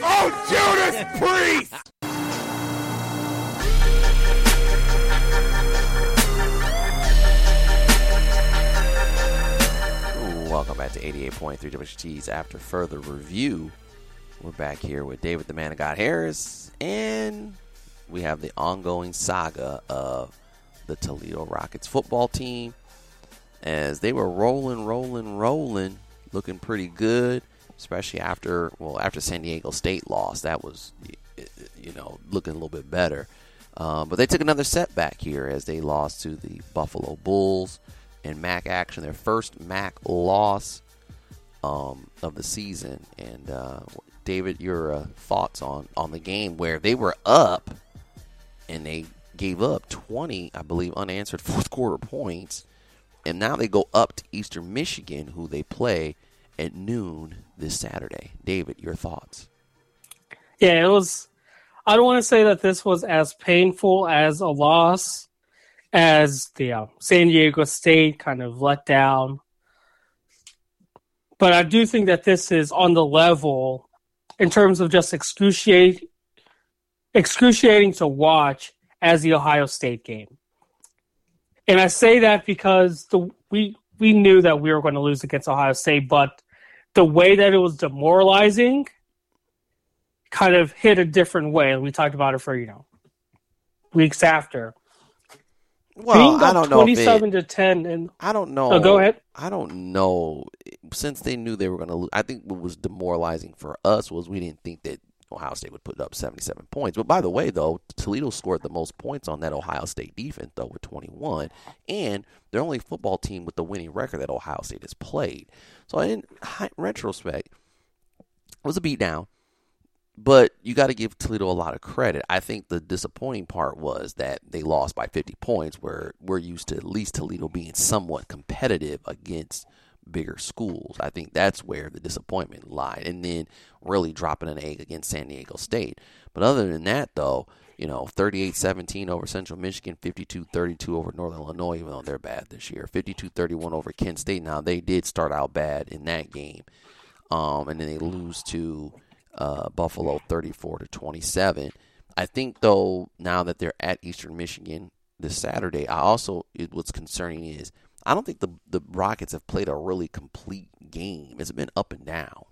Oh, Judas Priest! Welcome back to 88.3 WXUT's After Further Review. We're back here with David the Man of God Harris, and we have the ongoing saga of the Toledo Rockets football team as they were rolling, rolling, rolling, looking pretty good, especially after well after San Diego State lost. That was you know looking a little bit better, um, but they took another setback here as they lost to the Buffalo Bulls in MAC action, their first MAC loss um, of the season. And uh, David, your uh, thoughts on on the game where they were up and they gave up 20, I believe, unanswered fourth quarter points, and now they go up to Eastern Michigan, who they play at noon this Saturday. David, your thoughts? Yeah, it was. I don't want to say that this was as painful as a loss as the uh, San Diego State kind of let down. But I do think that this is on the level in terms of just excruciating, excruciating to watch as the Ohio State game. And I say that because the we we knew that we were going to lose against Ohio State, but the way that it was demoralizing kind of hit a different way. We talked about it for, you know, weeks after. Well, I don't know. 27 to 10 and I don't know. Oh, go ahead. I don't know. Since they knew they were going to lose, I think what was demoralizing for us was we didn't think that Ohio State would put up 77 points. But by the way, though, Toledo scored the most points on that Ohio State defense, though, with 21. And they're only football team with the winning record that Ohio State has played. So in hi- retrospect, it was a beatdown. But you got to give Toledo a lot of credit. I think the disappointing part was that they lost by 50 points, where we're used to at least Toledo being somewhat competitive against bigger schools. I think that's where the disappointment lied. And then really dropping an egg against San Diego State. But other than that, though, you know, 38 17 over Central Michigan, 52 32 over Northern Illinois, even though they're bad this year, 52 31 over Kent State. Now, they did start out bad in that game. Um, and then they lose to uh, Buffalo 34 to 27. I think though now that they're at Eastern Michigan this Saturday, I also what's concerning is I don't think the the Rockets have played a really complete game. It's been up and down.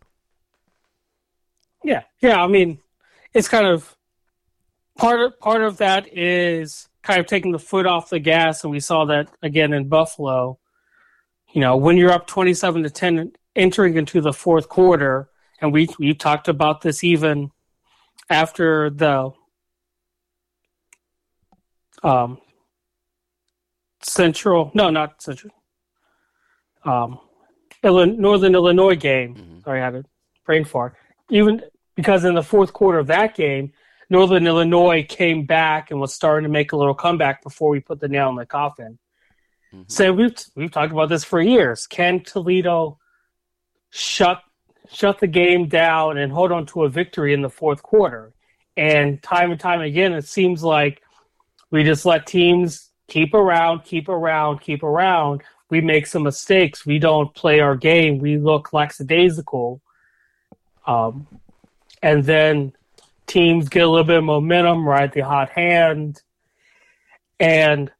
Yeah, yeah. I mean, it's kind of part of part of that is kind of taking the foot off the gas, and we saw that again in Buffalo. You know, when you're up twenty-seven to ten, entering into the fourth quarter, and we we talked about this even after the um central no not central um Illinois, northern illinois game. Sorry i had a brain fart. Even because in the fourth quarter of that game northern illinois came back and was starting to make a little comeback before we put the nail in the coffin so we've we've talked about this for years can toledo shut shut the game down and hold on to a victory in the fourth quarter. And time and time again, it seems like we just let teams keep around, keep around, keep around. We make some mistakes. We don't play our game. We look lackadaisical. Um, and then teams get a little bit of momentum, ride the hot hand. And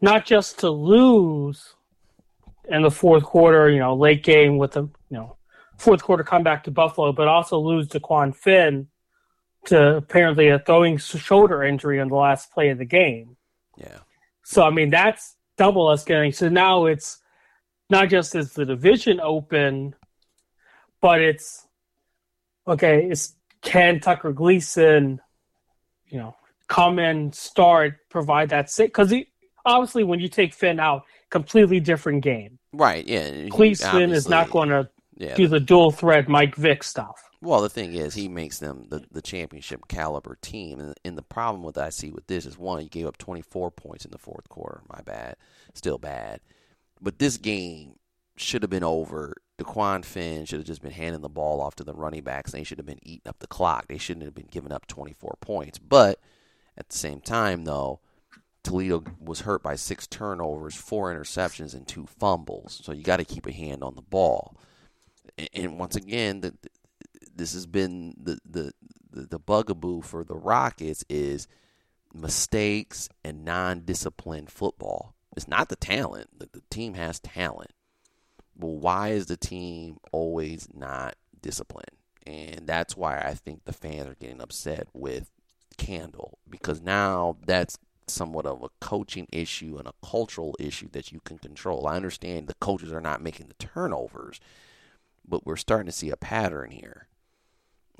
not just to lose in the fourth quarter, you know, late game with a, you know, fourth quarter comeback to Buffalo, but also lose to Dequan Finn to apparently a throwing shoulder injury on the last play of the game. Yeah. So I mean that's double us getting. So now it's not just is the division open, but it's okay. It's can Tucker Gleason, you know, come and start provide that sit because obviously when you take Finn out, completely different game. Right. Yeah. Gleason is not going to Yeah. do the dual threat Mike Vick stuff. Well, the thing is, he makes them the, the championship caliber team, and, and the problem with I see with this is one, you gave up 24 points in the fourth quarter. My bad, still bad. But this game should have been over. Dequan Finn should have just been handing the ball off to the running backs, they should have been eating up the clock. They shouldn't have been giving up 24 points. But at the same time, though, Toledo was hurt by six turnovers, four interceptions, and two fumbles. So you got to keep a hand on the ball. And, once again, the, this has been the, the the the bugaboo for the Rockets is mistakes and non-disciplined football. It's not the talent. The, the team has talent. But why is the team always not disciplined? And that's why I think the fans are getting upset with Candle because now that's somewhat of a coaching issue and a cultural issue that you can control. I understand the coaches are not making the turnovers, but we're starting to see a pattern here.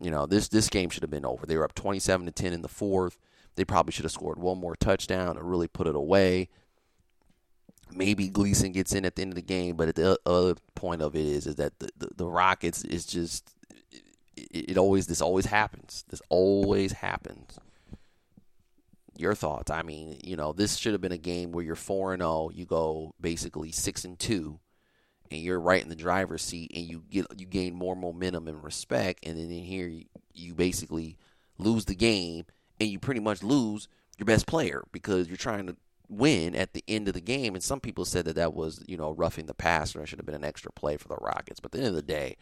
You know, this this game should have been over. They were up 27 to 10 in the fourth. They probably should have scored one more touchdown and really put it away. Maybe Gleason gets in at the end of the game, but the other point of it is is that the, the, the Rockets is just it, it always this always happens. This always happens your thoughts. I mean, you know, this should have been a game where you're four and zero. Oh, you go basically six and two, and you're right in the driver's seat, and you get you gain more momentum and respect. And then in here, you, you basically lose the game, and you pretty much lose your best player because you're trying to win at the end of the game. And some people said that that was you know roughing the passer. It should have been an extra play for the Rockets. But at the end of the day,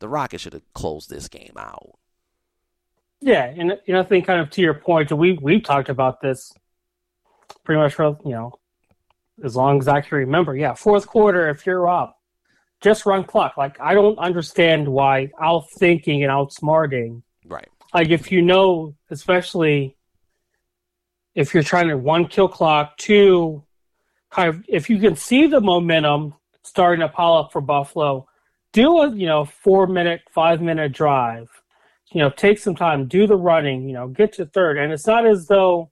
the Rockets should have closed this game out. Yeah, and you know, I think kind of to your point, we we've talked about this pretty much for you know as long as I can remember. Yeah, fourth quarter, if you're up, just run clock. Like I don't understand why out thinking and outsmarting. Right. Like if you know, especially if you're trying to one kill clock, two kind of if you can see the momentum starting to pile up for Buffalo, do a you know four minute, five minute drive you know, take some time, do the running, you know, get to third. And it's not as though,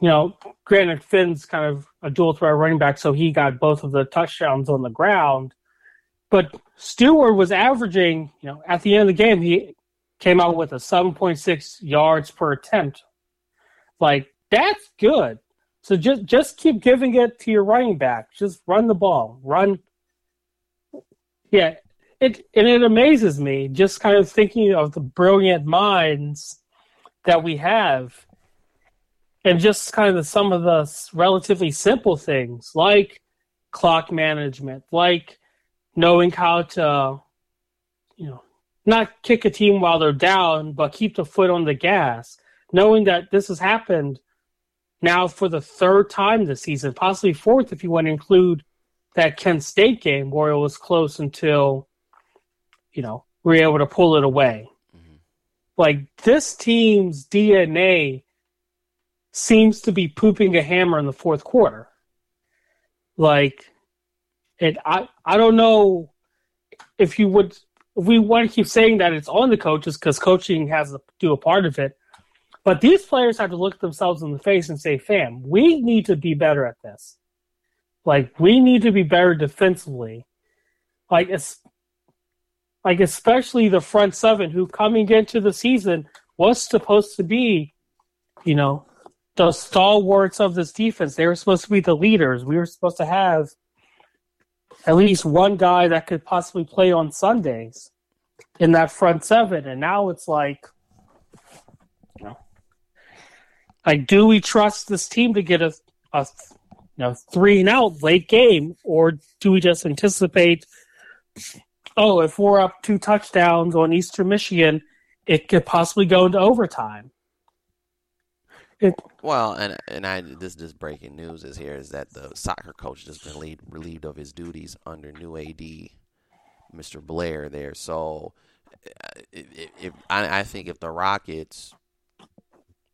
you know, granted, Finn's kind of a dual threat running back, so he got both of the touchdowns on the ground. But Stuart was averaging, you know, at the end of the game, he came out with a 7.6 yards per attempt. Like, that's good. So just just keep giving it to your running back. Just run the ball. Run. Yeah, it and it amazes me just kind of thinking of the brilliant minds that we have and just kind of some of the relatively simple things like clock management like knowing how to you know not kick a team while they're down but keep the foot on the gas knowing that this has happened now for the third time this season possibly fourth if you want to include that kent state game where it was close until you know, we were able to pull it away. Mm-hmm. Like this team's DNA seems to be pooping a hammer in the fourth quarter. Like it I I don't know if you would if we want to keep saying that it's on the coaches because coaching has to do a part of it. But these players have to look themselves in the face and say, fam, we need to be better at this. Like we need to be better defensively. Like it's like especially the front seven who coming into the season was supposed to be, you know, the stalwarts of this defense. They were supposed to be the leaders. We were supposed to have at least one guy that could possibly play on Sundays in that front seven. And now it's like, you know, like, do we trust this team to get a, a you know, three and out late game, or do we just anticipate oh, if we're up two touchdowns on Eastern Michigan, it could possibly go into overtime. It, well, and and I this this breaking news is here is that the soccer coach has been lead, relieved of his duties under new AD, Mr. Blair there. So, uh, if, if I, I think if the Rockets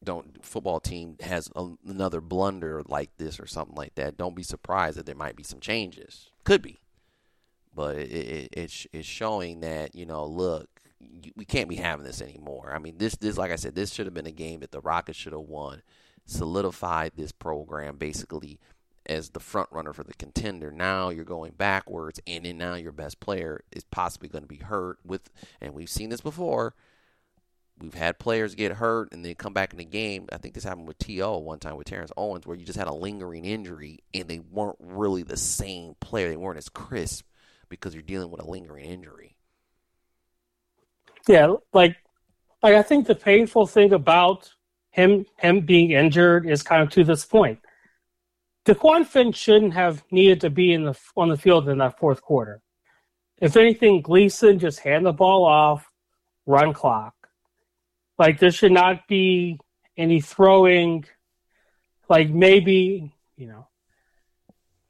don't football team has a, another blunder like this or something like that, don't be surprised that there might be some changes. Could be but it, it, it's it's showing that you know, look, we can't be having this anymore. I mean, this this like I said, this should have been a game that the Rockets should have won, solidified this program basically as the front runner for the contender. Now you're going backwards, and then now your best player is possibly going to be hurt. With and we've seen this before. We've had players get hurt and they come back in the game. I think this happened with To one time with Terrance Owens, where you just had a lingering injury and they weren't really the same player. They weren't as crisp because you're dealing with a lingering injury. Yeah, like like I think the painful thing about him him being injured is kind of to this point. Dequan Finn shouldn't have needed to be in the on the field in that fourth quarter. If anything, Gleason just hand the ball off, run clock. Like there should not be any throwing. Like maybe you know,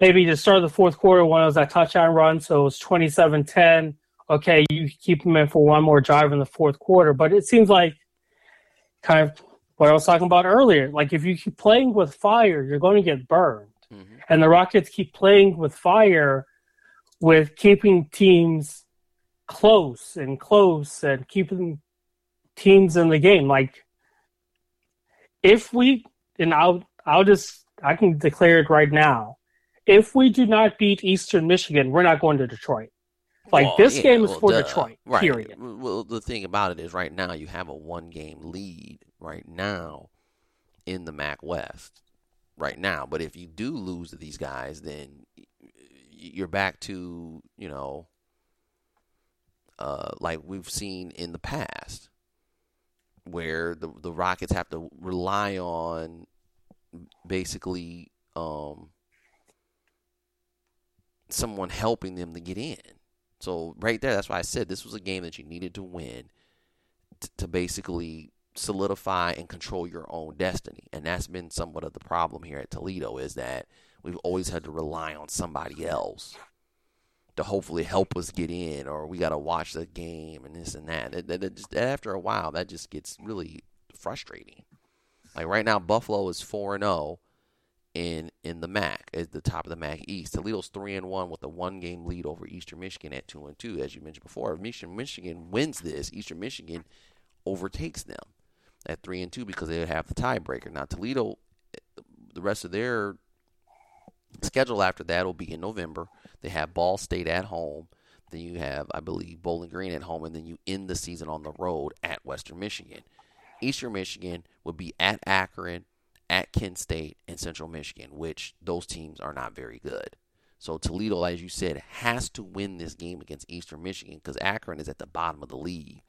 maybe to start of the fourth quarter, one was that touchdown run, so it was 27-10 okay, you keep him in for one more drive in the fourth quarter. But it seems like kind of what I was talking about earlier. Like if you keep playing with fire, you're going to get burned. Mm-hmm. And the Rockets keep playing with fire with keeping teams close and close and keeping teams in the game. Like if we and I'll I'll just I can declare it right now. If we do not beat Eastern Michigan, we're not going to Detroit. Like well, this yeah, game is well, for Detroit. Right. Period. Well, the thing about it is, right now you have a one-game lead right now in the MAC West. Right now, but if you do lose to these guys, then you're back to you know, uh, like we've seen in the past, where the the Rockets have to rely on basically um, someone helping them to get in so right there, that's why I said this was a game that you needed to win t- to basically solidify and control your own destiny. And that's been somewhat of the problem here at Toledo is that we've always had to rely on somebody else to hopefully help us get in, or we got to watch the game and this and that. That just, after a while, that just gets really frustrating. Like right now, Buffalo is four and zero oh in in the MAC at the top of the MAC East. Toledo's three and one with a one game lead over Eastern Michigan at two and two, as you mentioned before. If Michigan Michigan wins this, Eastern Michigan overtakes them at three and two because they would have the tiebreaker. Now Toledo, the rest of their schedule after that will be in November. They have Ball State at home. Then you have, I believe, Bowling Green at home, and then you end the season on the road at Western Michigan. Eastern Michigan would be at Akron, at Kent State and Central Michigan, which those teams are not very good. So Toledo, as you said, has to win this game against Eastern Michigan because Akron is at the bottom of the league,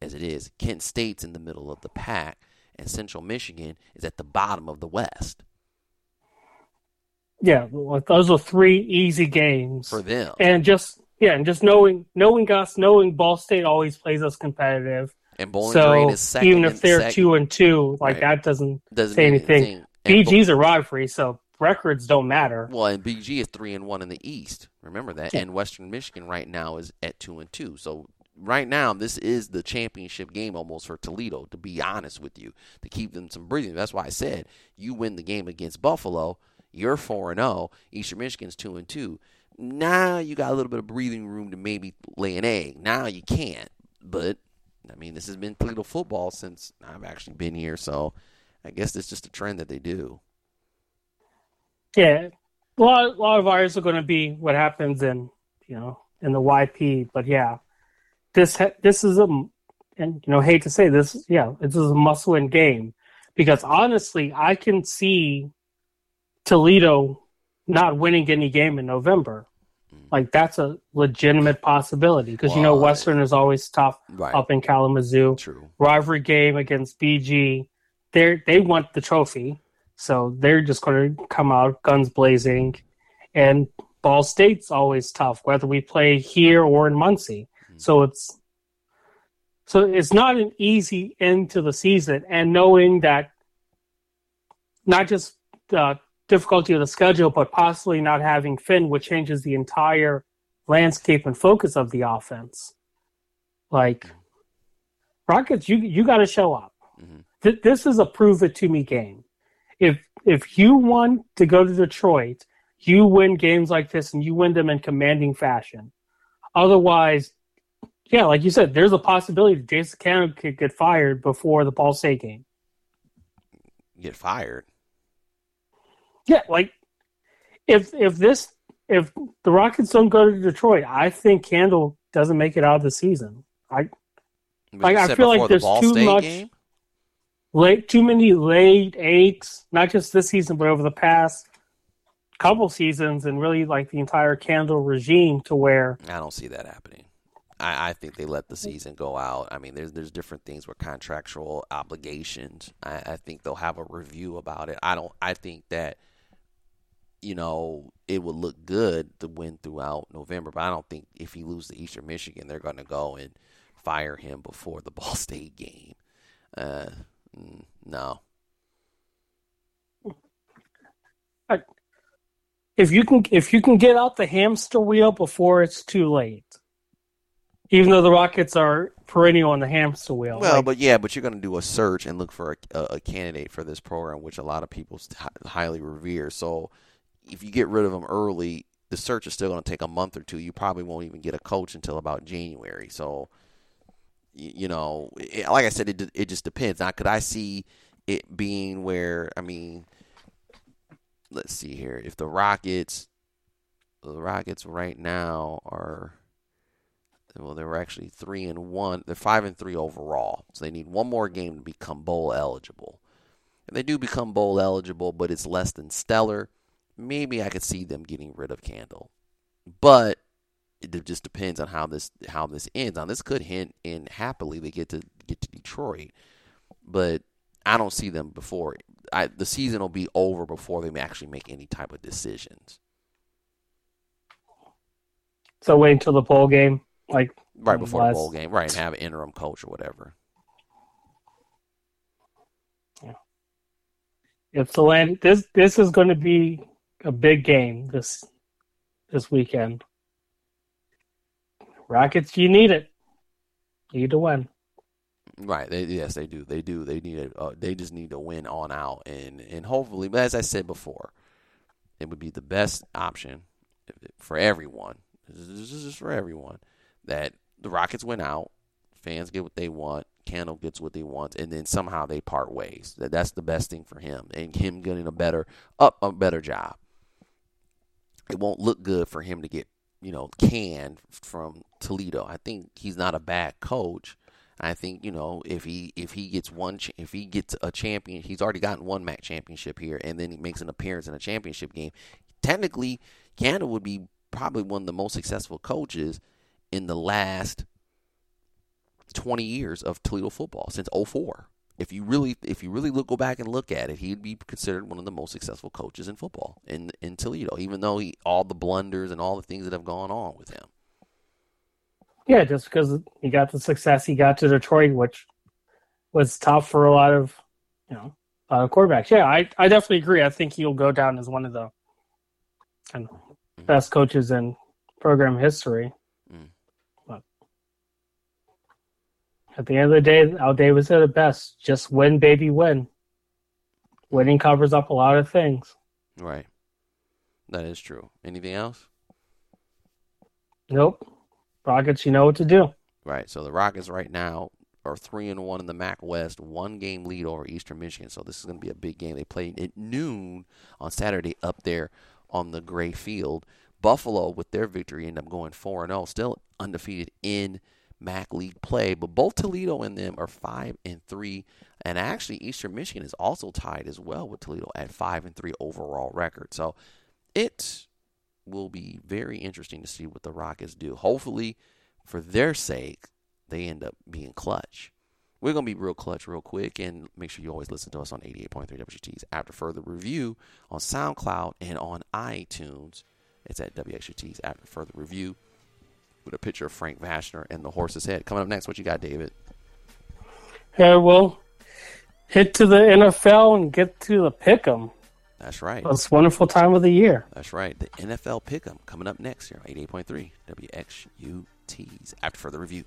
as it is. Kent State's in the middle of the pack, and Central Michigan is at the bottom of the West. Yeah, those are three easy games for them. And just yeah, and just knowing knowing us, knowing Ball State always plays us competitive. And Bowling so Green is second. Even if they're second. two and two, like right. that doesn't, doesn't say anything. anything. BG's a rivalry, so records don't matter. Well, and BG is three and one in the East. Remember that. Yeah. And Western Michigan right now is at two and two. So right now, this is the championship game almost for Toledo. To be honest with you, to keep them some breathing. That's why I said you win the game against Buffalo. You're four and zero. Oh, Eastern Michigan's two and two. Now you got a little bit of breathing room to maybe lay an egg. Now you can't, but I mean, this has been Toledo football since I've actually been here, so I guess it's just a trend that they do. Yeah, a lot, a lot of ours are going to be what happens in you know in the YP, but yeah, this this is a and you know hate to say this, yeah, this is a must win game because honestly, I can see Toledo not winning any game in November. Like that's a legitimate possibility because well, you know Western is always tough right. up in Kalamazoo. True. Rivalry game against BG, they they want the trophy, so they're just going to come out guns blazing. And Ball State's always tough, whether we play here or in Muncie. Mm-hmm. So it's so it's not an easy end to the season, and knowing that not just uh, difficulty of the schedule, but possibly not having Finn, which changes the entire landscape and focus of the offense. Like Rockets, you you got to show up. Mm-hmm. Th- this is a prove it to me game. If if you want to go to Detroit, you win games like this and you win them in commanding fashion. Otherwise, yeah, like you said, there's a possibility that Jason Candle could get fired before the Ball State game. Get fired? Yeah, like if if this if the Rockets don't go to Detroit, I think Candle doesn't make it out of the season. I Like, I feel like the there's too State much- game? late too many late eggs, not just this season, but over the past couple seasons, and really like the entire Candle regime to where I don't see that happening. I, I think they let the season go out. I mean, there's there's different things with contractual obligations. I, I think they'll have a review about it. I don't. I think that you know it would look good to win throughout November, but I don't think if he loses to Eastern Michigan, they're going to go and fire him before the Ball State game. Uh, no. if you can if you can get out the hamster wheel before it's too late. Even though the Rockets are perennial on the hamster wheel. Well, like, but yeah, but you're going to do a search and look for a, a, a candidate for this program, which a lot of people highly revere. So if you get rid of them early, the search is still going to take a month or two. You probably won't even get a coach until about January. So you know, it, like I said, it it just depends. Now, could I see it being where I mean, let's see here, if the Rockets, the Rockets right now are well, they were actually three and one. They're five and three overall, so they need one more game to become bowl eligible. If they do become bowl eligible, but it's less than stellar, maybe I could see them getting rid of Candle. But it just depends on how this how this ends. Now, this could hint in happily they get to get to Detroit, but I don't see them before. I, the season will be over before they actually make any type of decisions. so wait until the bowl game. Like Right before the bowl game, right, and have an interim coach or whatever. Yeah. if the land this this is going to be a big game this this weekend. Rockets, you need it. You need to win. Right. They, yes, they do. They do. They need. Uh, they just need to win on out, and and hopefully, as I said before, it would be the best option for everyone. This is for everyone that the Rockets win out, fans get what they want, Candle gets what they want, and then somehow they part ways. That that's the best thing for him, and him getting a better up a better job. Won't look good for him to get you know canned from Toledo. I think he's not a bad coach. I think you know if he if he gets one if he gets a champion, he's already gotten one MAC championship here, and then he makes an appearance in a championship game. Technically, Candle would be probably one of the most successful coaches in the last twenty years of Toledo football since 04. If you really if you really look go back and look at it, he'd be considered one of the most successful coaches in football in in Toledo, even though he all the blunders and all the things that have gone on with him. Yeah, just because he got the success he got to Detroit, which was tough for a lot of, you know, a lot of quarterbacks. Yeah, I, I definitely agree. I think he'll go down as one of the kind of mm-hmm. best coaches in program history. Mm. But at the end of the day, Al Davis said it best: just win, baby, win. Winning covers up a lot of things. Right. That is true. Anything else? Nope. Rockets, you know what to do. Right. So the Rockets right now are three and one in the MAC West, one game lead over Eastern Michigan. So this is going to be a big game. They play at noon on Saturday up there on the gray field. Buffalo, with their victory, end up going four and zero, still undefeated in MAC league play. But both Toledo and them are five and three, and actually Eastern Michigan is also tied as well with Toledo at five and three overall record. So it will be very interesting to see what the Rockets do. Hopefully, for their sake, they end up being clutch. We're going to be real clutch real quick and make sure you always listen to us on 88.3 WXUTs after further review on SoundCloud and on iTunes. It's at WXUTs after further review with a picture of Frank Vashner and the horse's head. Coming up next, what you got, David? Yeah, we'll hit to the NFL and get to the pick 'em. That's right. It's a wonderful time of the year. That's right. The NFL Pick'em coming up next here on 88.3 WXUTs after further review.